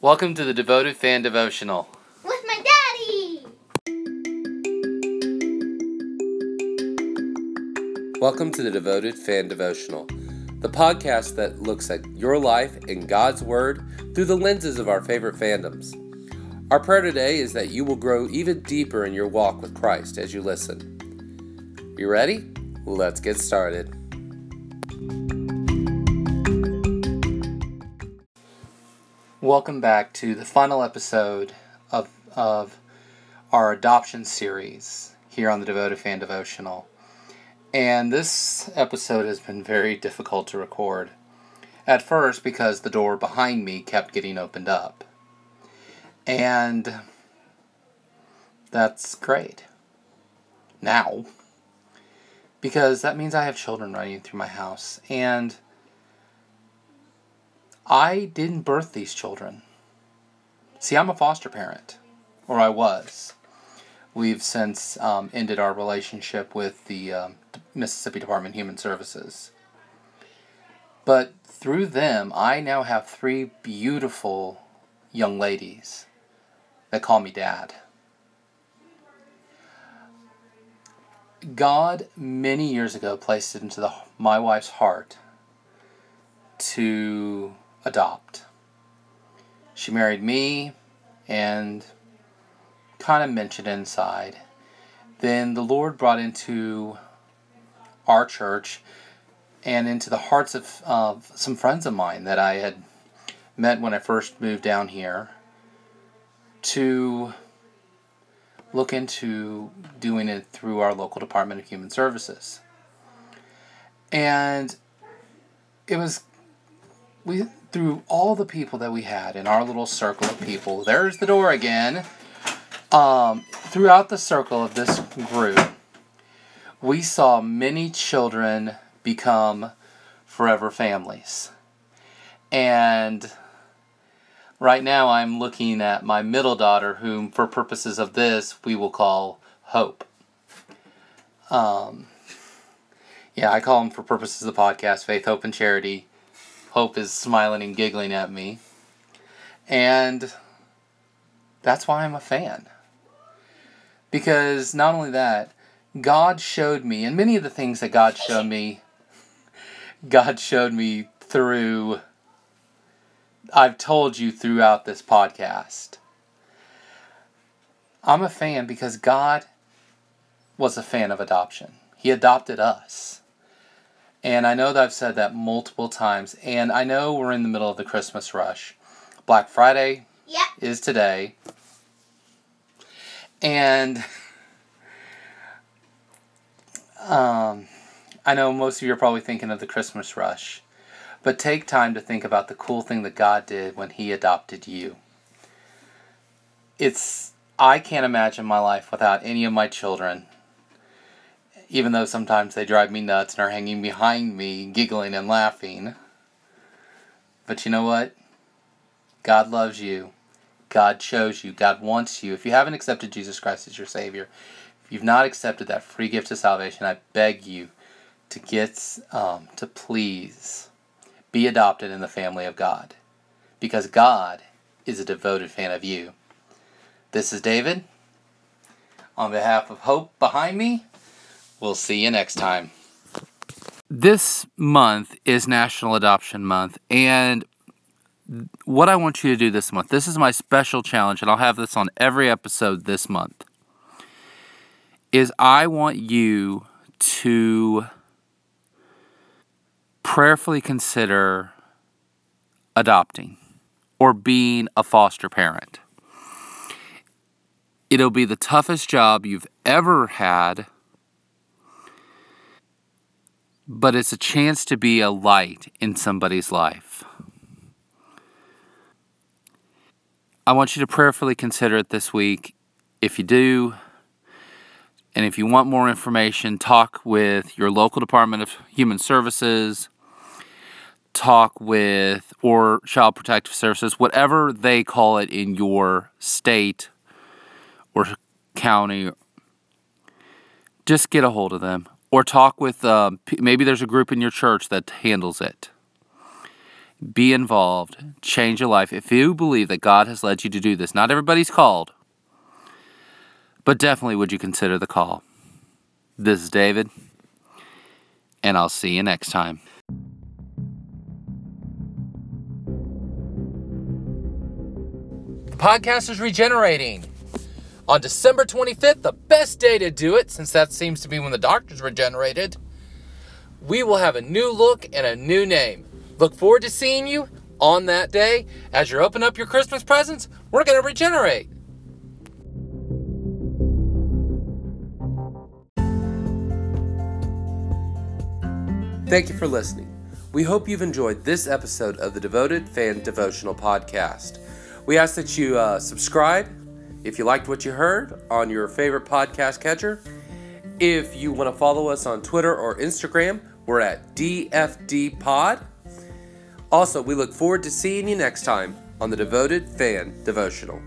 Welcome to the Devoted Fan Devotional. With my daddy! Welcome to the Devoted Fan Devotional, the podcast that looks at your life and God's Word through the lenses of our favorite fandoms. Our prayer today is that you will grow even deeper in your walk with Christ as you listen. You ready? Let's get started. Welcome back to the final episode of, of our adoption series here on the Devoted Fan Devotional. And this episode has been very difficult to record. At first, because the door behind me kept getting opened up. And that's great. Now, because that means I have children running through my house. And I didn't birth these children. See, I'm a foster parent, or I was. We've since um, ended our relationship with the um, Mississippi Department of Human Services. But through them, I now have three beautiful young ladies that call me dad. God, many years ago, placed it into the, my wife's heart to adopt. She married me and kind of mentioned inside. Then the Lord brought into our church and into the hearts of uh, some friends of mine that I had met when I first moved down here to look into doing it through our local Department of Human Services. And it was we through all the people that we had in our little circle of people. There's the door again. Um, throughout the circle of this group, we saw many children become forever families. And right now I'm looking at my middle daughter, whom, for purposes of this, we will call Hope. Um, yeah, I call them for purposes of the podcast Faith, Hope, and Charity. Hope is smiling and giggling at me. And that's why I'm a fan. Because not only that, God showed me, and many of the things that God showed me, God showed me through, I've told you throughout this podcast. I'm a fan because God was a fan of adoption. He adopted us. And I know that I've said that multiple times. And I know we're in the middle of the Christmas rush. Black Friday is today. And um, I know most of you are probably thinking of the Christmas rush. But take time to think about the cool thing that God did when He adopted you. It's, I can't imagine my life without any of my children even though sometimes they drive me nuts and are hanging behind me, giggling and laughing. But you know what? God loves you. God chose you. God wants you. If you haven't accepted Jesus Christ as your Savior, if you've not accepted that free gift of salvation, I beg you to get, um, to please be adopted in the family of God. Because God is a devoted fan of you. This is David. On behalf of Hope behind me, We'll see you next time. This month is National Adoption Month, and what I want you to do this month, this is my special challenge, and I'll have this on every episode this month, is I want you to prayerfully consider adopting or being a foster parent. It'll be the toughest job you've ever had but it's a chance to be a light in somebody's life. I want you to prayerfully consider it this week. If you do, and if you want more information, talk with your local Department of Human Services, talk with, or Child Protective Services, whatever they call it in your state or county. Just get a hold of them or talk with uh, maybe there's a group in your church that handles it Be involved. Change your life. If you believe that God has led you to do this, not everybody's called, but definitely would you consider the call. This is David, and I'll see you next time. The podcast is regenerating. On December 25th, the best day to do it, since that seems to be when the doctors regenerated, we will have a new look and a new name. Look forward to seeing you on that day. As you open up your Christmas presents, we're going to regenerate. Thank you for listening. We hope you've enjoyed this episode of the Devoted Fan Devotional Podcast. We ask that you uh, subscribe if you liked what you heard on your favorite podcast catcher. If you want to follow us on Twitter or Instagram, we're at DFD Pod. Also, we look forward to seeing you next time on the Devoted Fan Devotional.